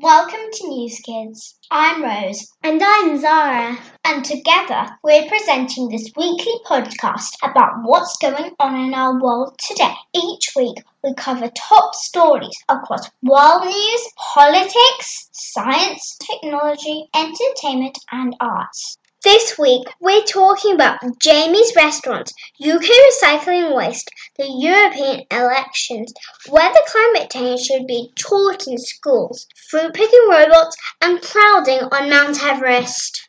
Welcome to NewzKidz. I'm Rose. And I'm Zara. And together we're presenting this weekly podcast about what's going on in our world today. Each week we cover top stories across world news, politics, science, technology, entertainment, and arts. This week, we're talking about Jamie's Restaurant, UK recycling waste, the European elections, whether climate change should be taught in schools, fruit picking robots, and crowding on Mount Everest.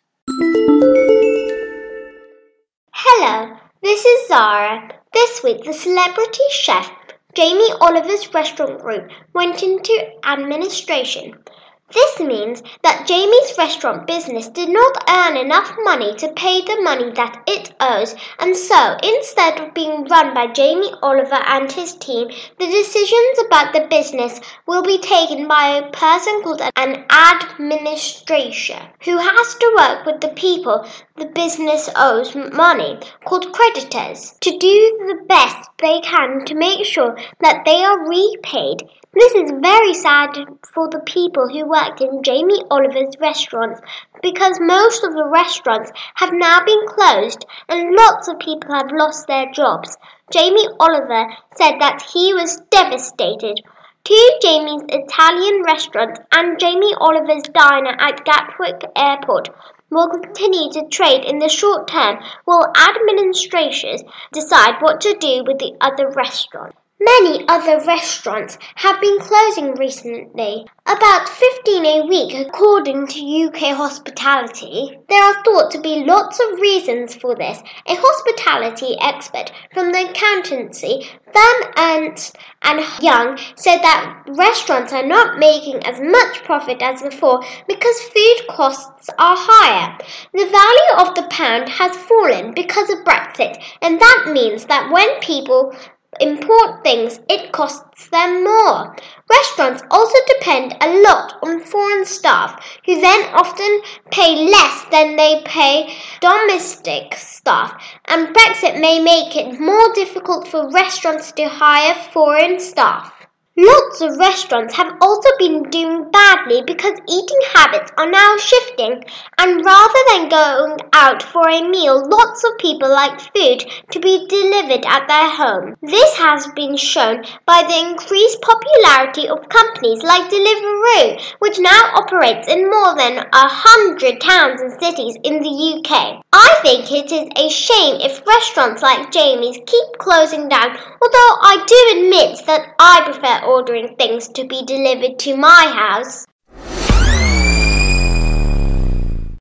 Hello, this is Zara. This week, the celebrity chef Jamie Oliver's restaurant group went into administration. This means that Jamie's restaurant business did not earn enough money to pay the money that it owes, and so instead of being run by Jamie Oliver and his team, the decisions about the business will be taken by a person called an administrator who has to work with the people the business owes money, called creditors, to do the best they can to make sure that they are repaid this is very sad for the people who worked in Jamie Oliver's restaurants because most of the restaurants have now been closed and lots of people have lost their jobs. Jamie Oliver said that he was devastated. Two Jamie's Italian restaurants and Jamie Oliver's diner at Gatwick Airport will continue to trade in the short term while administrators decide what to do with the other restaurants. Many other restaurants have been closing recently, about 15 a week according to UK Hospitality. There are thought to be lots of reasons for this. A hospitality expert from the accountancy firm Ernst and Young said that restaurants are not making as much profit as before because food costs are higher. The value of the pound has fallen because of Brexit, and that means that when people import things, it costs them more. Restaurants also depend a lot on foreign staff, who then often pay less than they pay domestic staff, and Brexit may make it more difficult for restaurants to hire foreign staff. Lots of restaurants have also been doing badly because eating habits are now shifting, and rather than going out for a meal, lots of people like food to be delivered at their home. This has been shown by the increased popularity of companies like Deliveroo, which now operates in more than a hundred towns and cities in the UK. I think it is a shame if restaurants like Jamie's keep closing down, although I do admit that I prefer ordering things to be delivered to my house.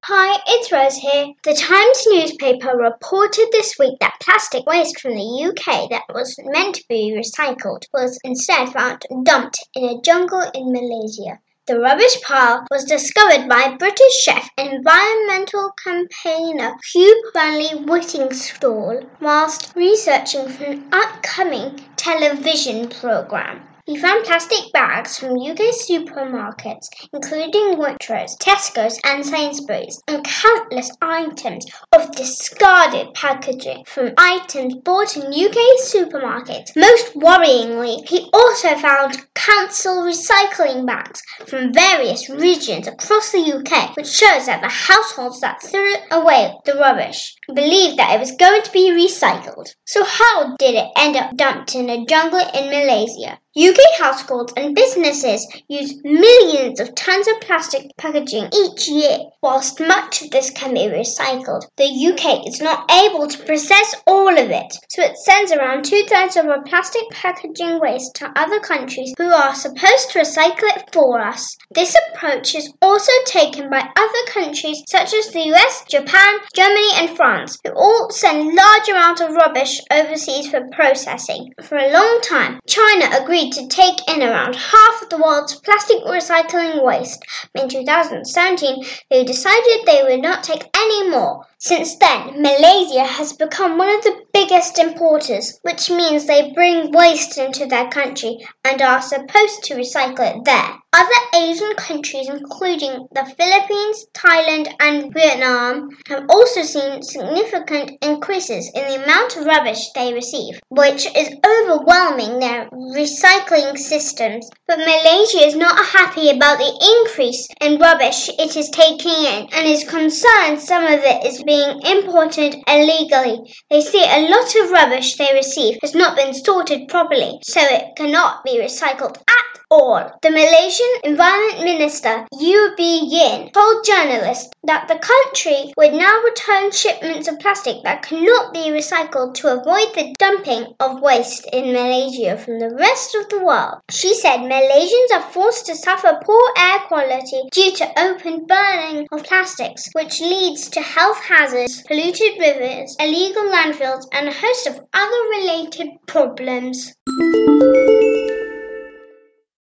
Hi, it's Rose here. The Times newspaper reported this week that plastic waste from the UK that was meant to be recycled was instead found dumped in a jungle in Malaysia. The rubbish pile was discovered by British chef and environmental campaigner Hugh Fearnley Whittingstall whilst researching for an upcoming television programme. He found plastic bags from UK supermarkets, including Waitrose, Tesco's, and Sainsbury's, and countless items of discarded packaging from items bought in UK supermarkets. Most worryingly, he also found council recycling bags from various regions across the UK, which shows that the households that threw away the rubbish believed that it was going to be recycled. So, how did it end up dumped in a jungle in Malaysia? UK households and businesses use millions of tons of plastic packaging each year. Whilst much of this can be recycled, the UK is not able to process all of it, so it sends around two thirds of our plastic packaging waste to other countries who are supposed to recycle it for us. This approach is also taken by other countries such as the US, Japan, Germany, and France, who all send large amounts of rubbish overseas for processing. For a long time, China agreed to take in around half of the world's plastic recycling waste. In 2017, they decided they would not take any more. Since then, Malaysia has become one of the biggest importers, which means they bring waste into their country and are supposed to recycle it there. Other Asian countries, including the Philippines, Thailand, and Vietnam, have also seen significant increases in the amount of rubbish they receive, which is overwhelming their recycling systems. But Malaysia is not happy about the increase in rubbish it is taking in and is concerned some of it is being imported illegally. They say a lot of rubbish they receive has not been sorted properly, so it cannot be recycled at all. The Malaysian Environment Minister Yeo Bee Yin told journalists that the country would now return shipments of plastic that cannot be recycled to avoid the dumping of waste in Malaysia from the rest of the world. She said Malaysians are forced to suffer poor air quality due to open burning of plastics, which leads to health hazards, polluted rivers, illegal landfills, and a host of other related problems.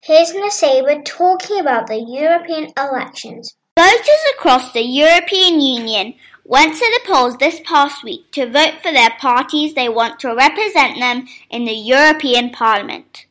Here's Nasaba talking about the European elections. Voters across the European Union went to the polls this past week to vote for their parties they want to represent them in the European Parliament.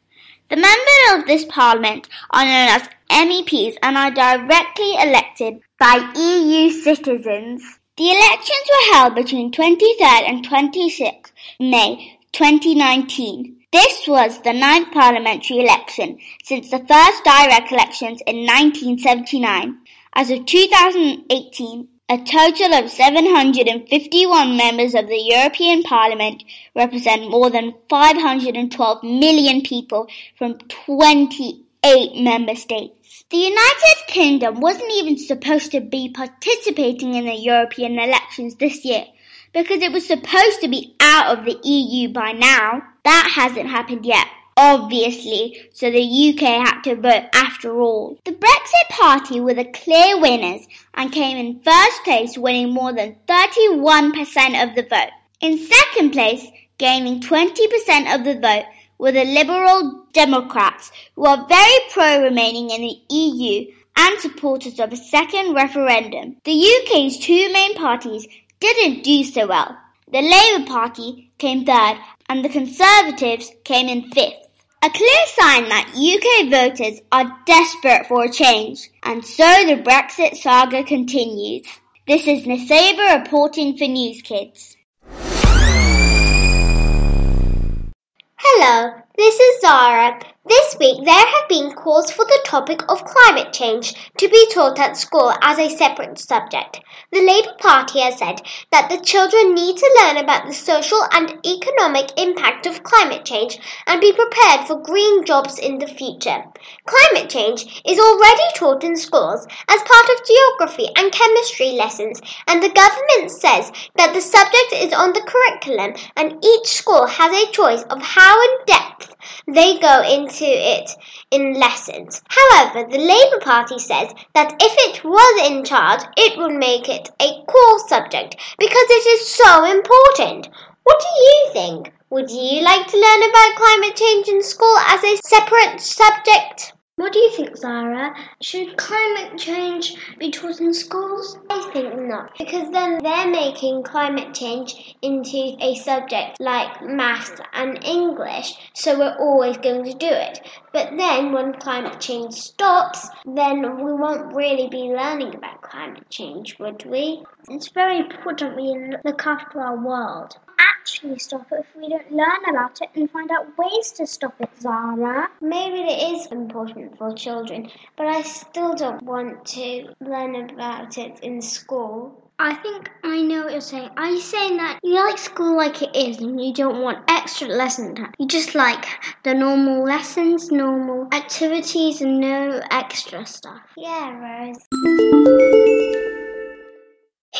The members of this Parliament are known as MEPs and are directly elected by EU citizens. The elections were held between 23rd and 26th May 2019. This was the ninth parliamentary election since the first direct elections in 1979. As of 2018, a total of 751 members of the European Parliament represent more than 512 million people from 28 member states. The United Kingdom wasn't even supposed to be participating in the European elections this year because it was supposed to be out of the EU by now. That hasn't happened yet, obviously, so the UK had to vote after all. The Brexit Party were the clear winners and came in first place, winning more than 31% of the vote. In second place, gaining 20% of the vote, were the Liberal Democrats, who are very pro remaining in the EU and supporters of a second referendum. The UK's two main parties didn't do so well. The Labour Party came third and the Conservatives came in fifth. A clear sign that UK voters are desperate for a change, and so the Brexit saga continues. This is Nasaba reporting for NewzKidz. Hello, this is Zara. This week there have been calls for the topic of climate change to be taught at school as a separate subject. The Labour Party has said that the children need to learn about the social and economic impact of climate change and be prepared for green jobs in the future. Climate change is already taught in schools as part of geography and chemistry lessons, and the government says that the subject is on the curriculum and each school has a choice of how in depth they go into it in lessons. However, the Labour Party says that if it was in charge, it would make it a core subject because it is so important. What do you think? Would you like to learn about climate change in school as a separate subject? What do you think, Zara? Should climate change be taught in schools? I think not, because then they're making climate change into a subject like maths and English, so we're always going to do it. But then when climate change stops, then we won't really be learning about climate change, would we? It's very important we look after our world actually stop it if we don't learn about it and find out ways to stop it, Zara. Maybe it is important for children, but I still don't want to learn about it in school. I think I know what you're saying. Are you saying that you like school like it is and you don't want extra lesson time? You just like the normal lessons, normal activities, and no extra stuff? Yeah, Rose.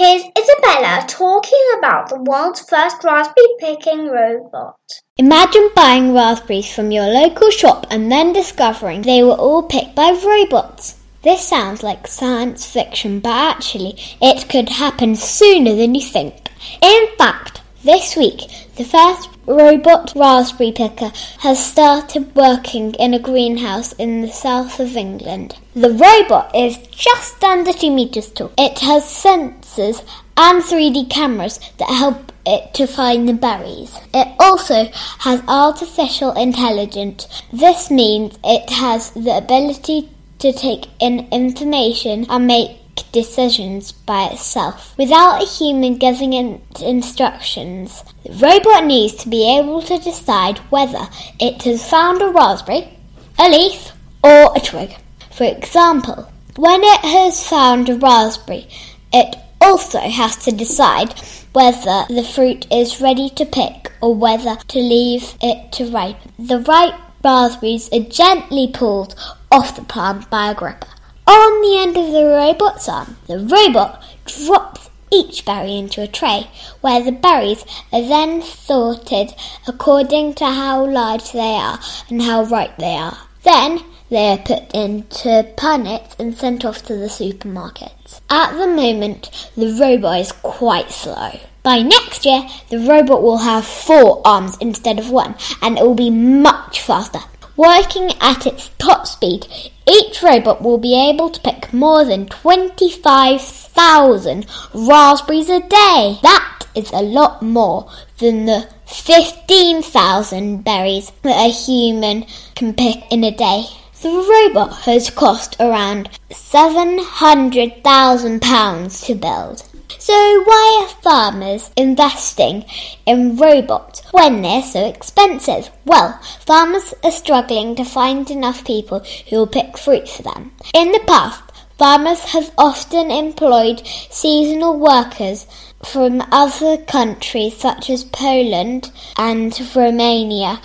Here's Isabella talking about the world's first raspberry picking robot. Imagine buying raspberries from your local shop and then discovering they were all picked by robots. This sounds like science fiction, but actually, it could happen sooner than you think. In fact, this week, the first robot raspberry picker has started working in a greenhouse in the south of England. The robot is just under two meters tall. It has sensors and 3D cameras that help it to find the berries. It also has artificial intelligence. This means it has the ability to take in information and make decisions by itself without a human giving it instructions. The robot needs to be able to decide whether it has found a raspberry, a leaf, or a twig. For example, when it has found a raspberry, it also has to decide whether the fruit is ready to pick or whether to leave it to ripen. The ripe raspberries are gently pulled off the plant by a gripper. On the end of the robot's arm, the robot drops each berry into a tray, where the berries are then sorted according to how large they are and how ripe they are. Then they are put into punnets and sent off to the supermarkets. At the moment, the robot is quite slow. By next year, the robot will have four arms instead of one, and it will be much faster. Working at its top speed, each robot will be able to pick more than 25,000 raspberries a day. That is a lot more than the 15,000 berries that a human can pick in a day. The robot has cost around £700,000 to build. So why are farmers investing in robots when they're so expensive? Well, farmers are struggling to find enough people who will pick fruit for them. In the past, farmers have often employed seasonal workers from other countries such as Poland and Romania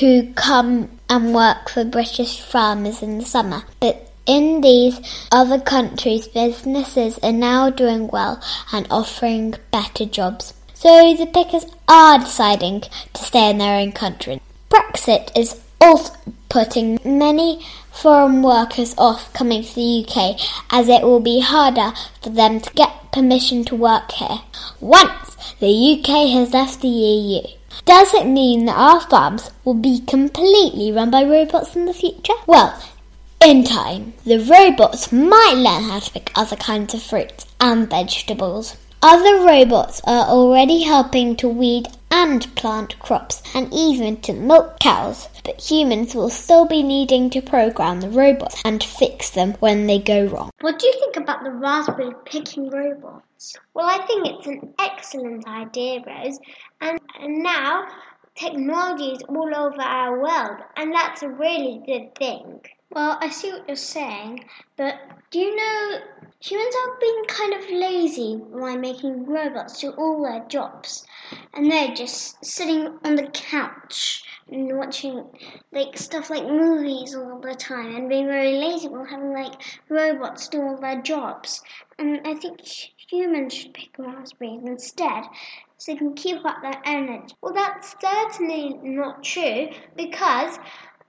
who come and work for British farmers in the summer. But in these other countries, businesses are now doing well and offering better jobs. So the pickers are deciding to stay in their own country. Brexit is also putting many foreign workers off coming to the UK as it will be harder for them to get permission to work here once the UK has left the EU. Does it mean that our farms will be completely run by robots in the future? Well, in time, the robots might learn how to pick other kinds of fruits and vegetables. Other robots are already helping to weed and plant crops and even to milk cows, but humans will still be needing to program the robots and fix them when they go wrong. What do you think about the raspberry picking robots? Well, I think it's an excellent idea, Rose, and, and now technology is all over our world, and that's a really good thing. Well, I see what you're saying, but do you know humans are being kind of lazy by making robots do all their jobs, and they're just sitting on the couch and watching like stuff like movies all the time and being very lazy while having like robots do all their jobs. And I think humans should pick raspberries instead so they can keep up their energy. Well, that's certainly not true because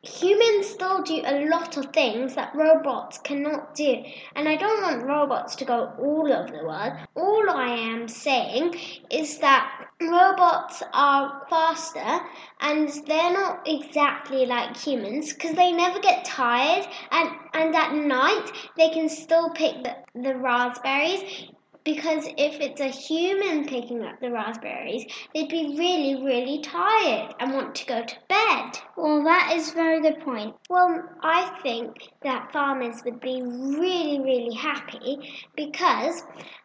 humans still do a lot of things that robots cannot do. And I don't want robots to go all over the world. All I am saying is that robots are faster and they're not exactly like humans because they never get tired and, and at night they can still pick the, the raspberries because if it's a human picking up the raspberries, they'd be really, really tired and want to go to bed. Well, that is a very good point. Well, I think that farmers would be really, really happy because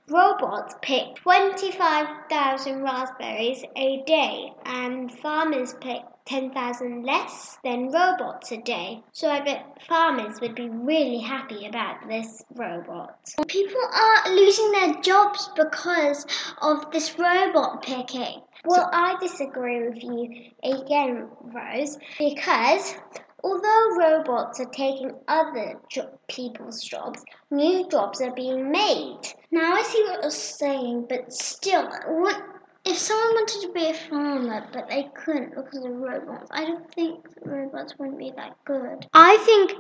robots pick 25,000 raspberries a day and farmers pick 10,000 less than robots a day. So I bet farmers would be really happy about this robot. People are losing their jobs because of this robot picking. Well, I disagree with you again, Rose, because although robots are taking other jo- people's jobs, new jobs are being made. Now I see what you're saying, but still, what if someone wanted to be a farmer but they couldn't because of robots? I don't think robots wouldn't be that good. I think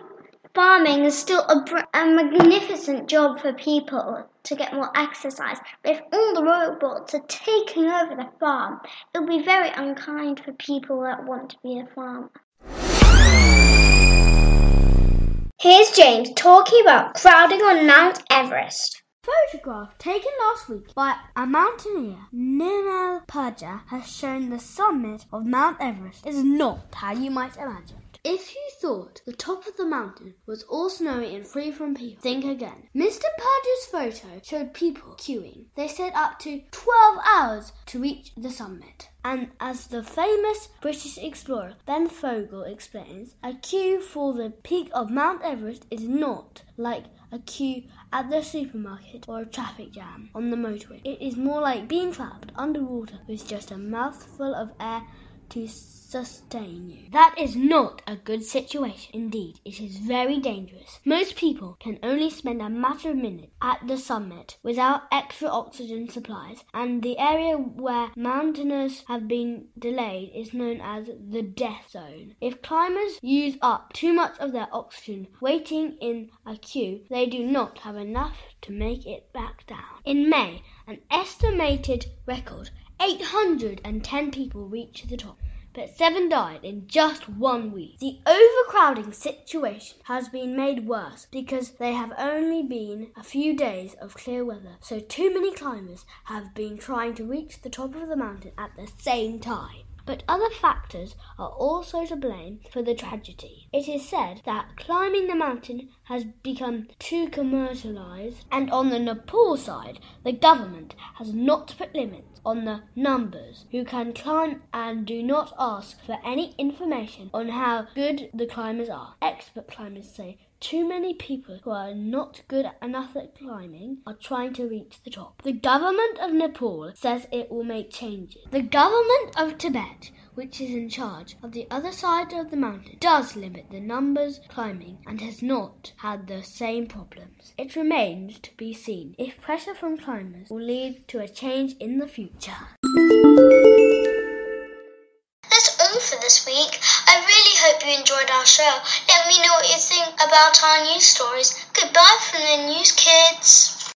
farming is still a, br- a magnificent job for people to get more exercise. But if all the robots are taking over the farm, it will be very unkind for people that want to be a farmer. Here's James talking about crowding on Mount Everest. Photograph taken last week by a mountaineer, Nirmal Purja, has shown the summit of Mount Everest is not how you might imagine. If you thought the top of the mountain was all snowy and free from people, think again. Mr. Purja's photo showed people queuing. They said up to 12 hours to reach the summit. And as the famous British explorer Ben Fogle explains, a queue for the peak of Mount Everest is not like a queue at the supermarket or a traffic jam on the motorway. It is more like being trapped underwater with just a mouthful of air to sustain you. That is not a good situation. Indeed, it is very dangerous. Most people can only spend a matter of minutes at the summit without extra oxygen supplies, and the area where mountaineers have been delayed is known as the death zone. If climbers use up too much of their oxygen waiting in a queue, they do not have enough to make it back down. In May, an estimated record 810 people reached the top but seven died in just one week. The overcrowding situation has been made worse because there have only been a few days of clear weather, so too many climbers have been trying to reach the top of the mountain at the same time. But other factors are also to blame for the tragedy. It is said that climbing the mountain has become too commercialized, and on the Nepal side, the government has not put limits on the numbers who can climb and do not ask for any information on how good the climbers are. Expert climbers say too many people who are not good enough at climbing are trying to reach the top. The government of Nepal says it will make changes. The government of Tibet, which is in charge of the other side of the mountain, does limit the numbers climbing and has not had the same problems. It remains to be seen if pressure from climbers will lead to a change in the future. That's all for this week. I really hope you enjoyed our show. Let me know what you think about our news stories. Goodbye from the news kids.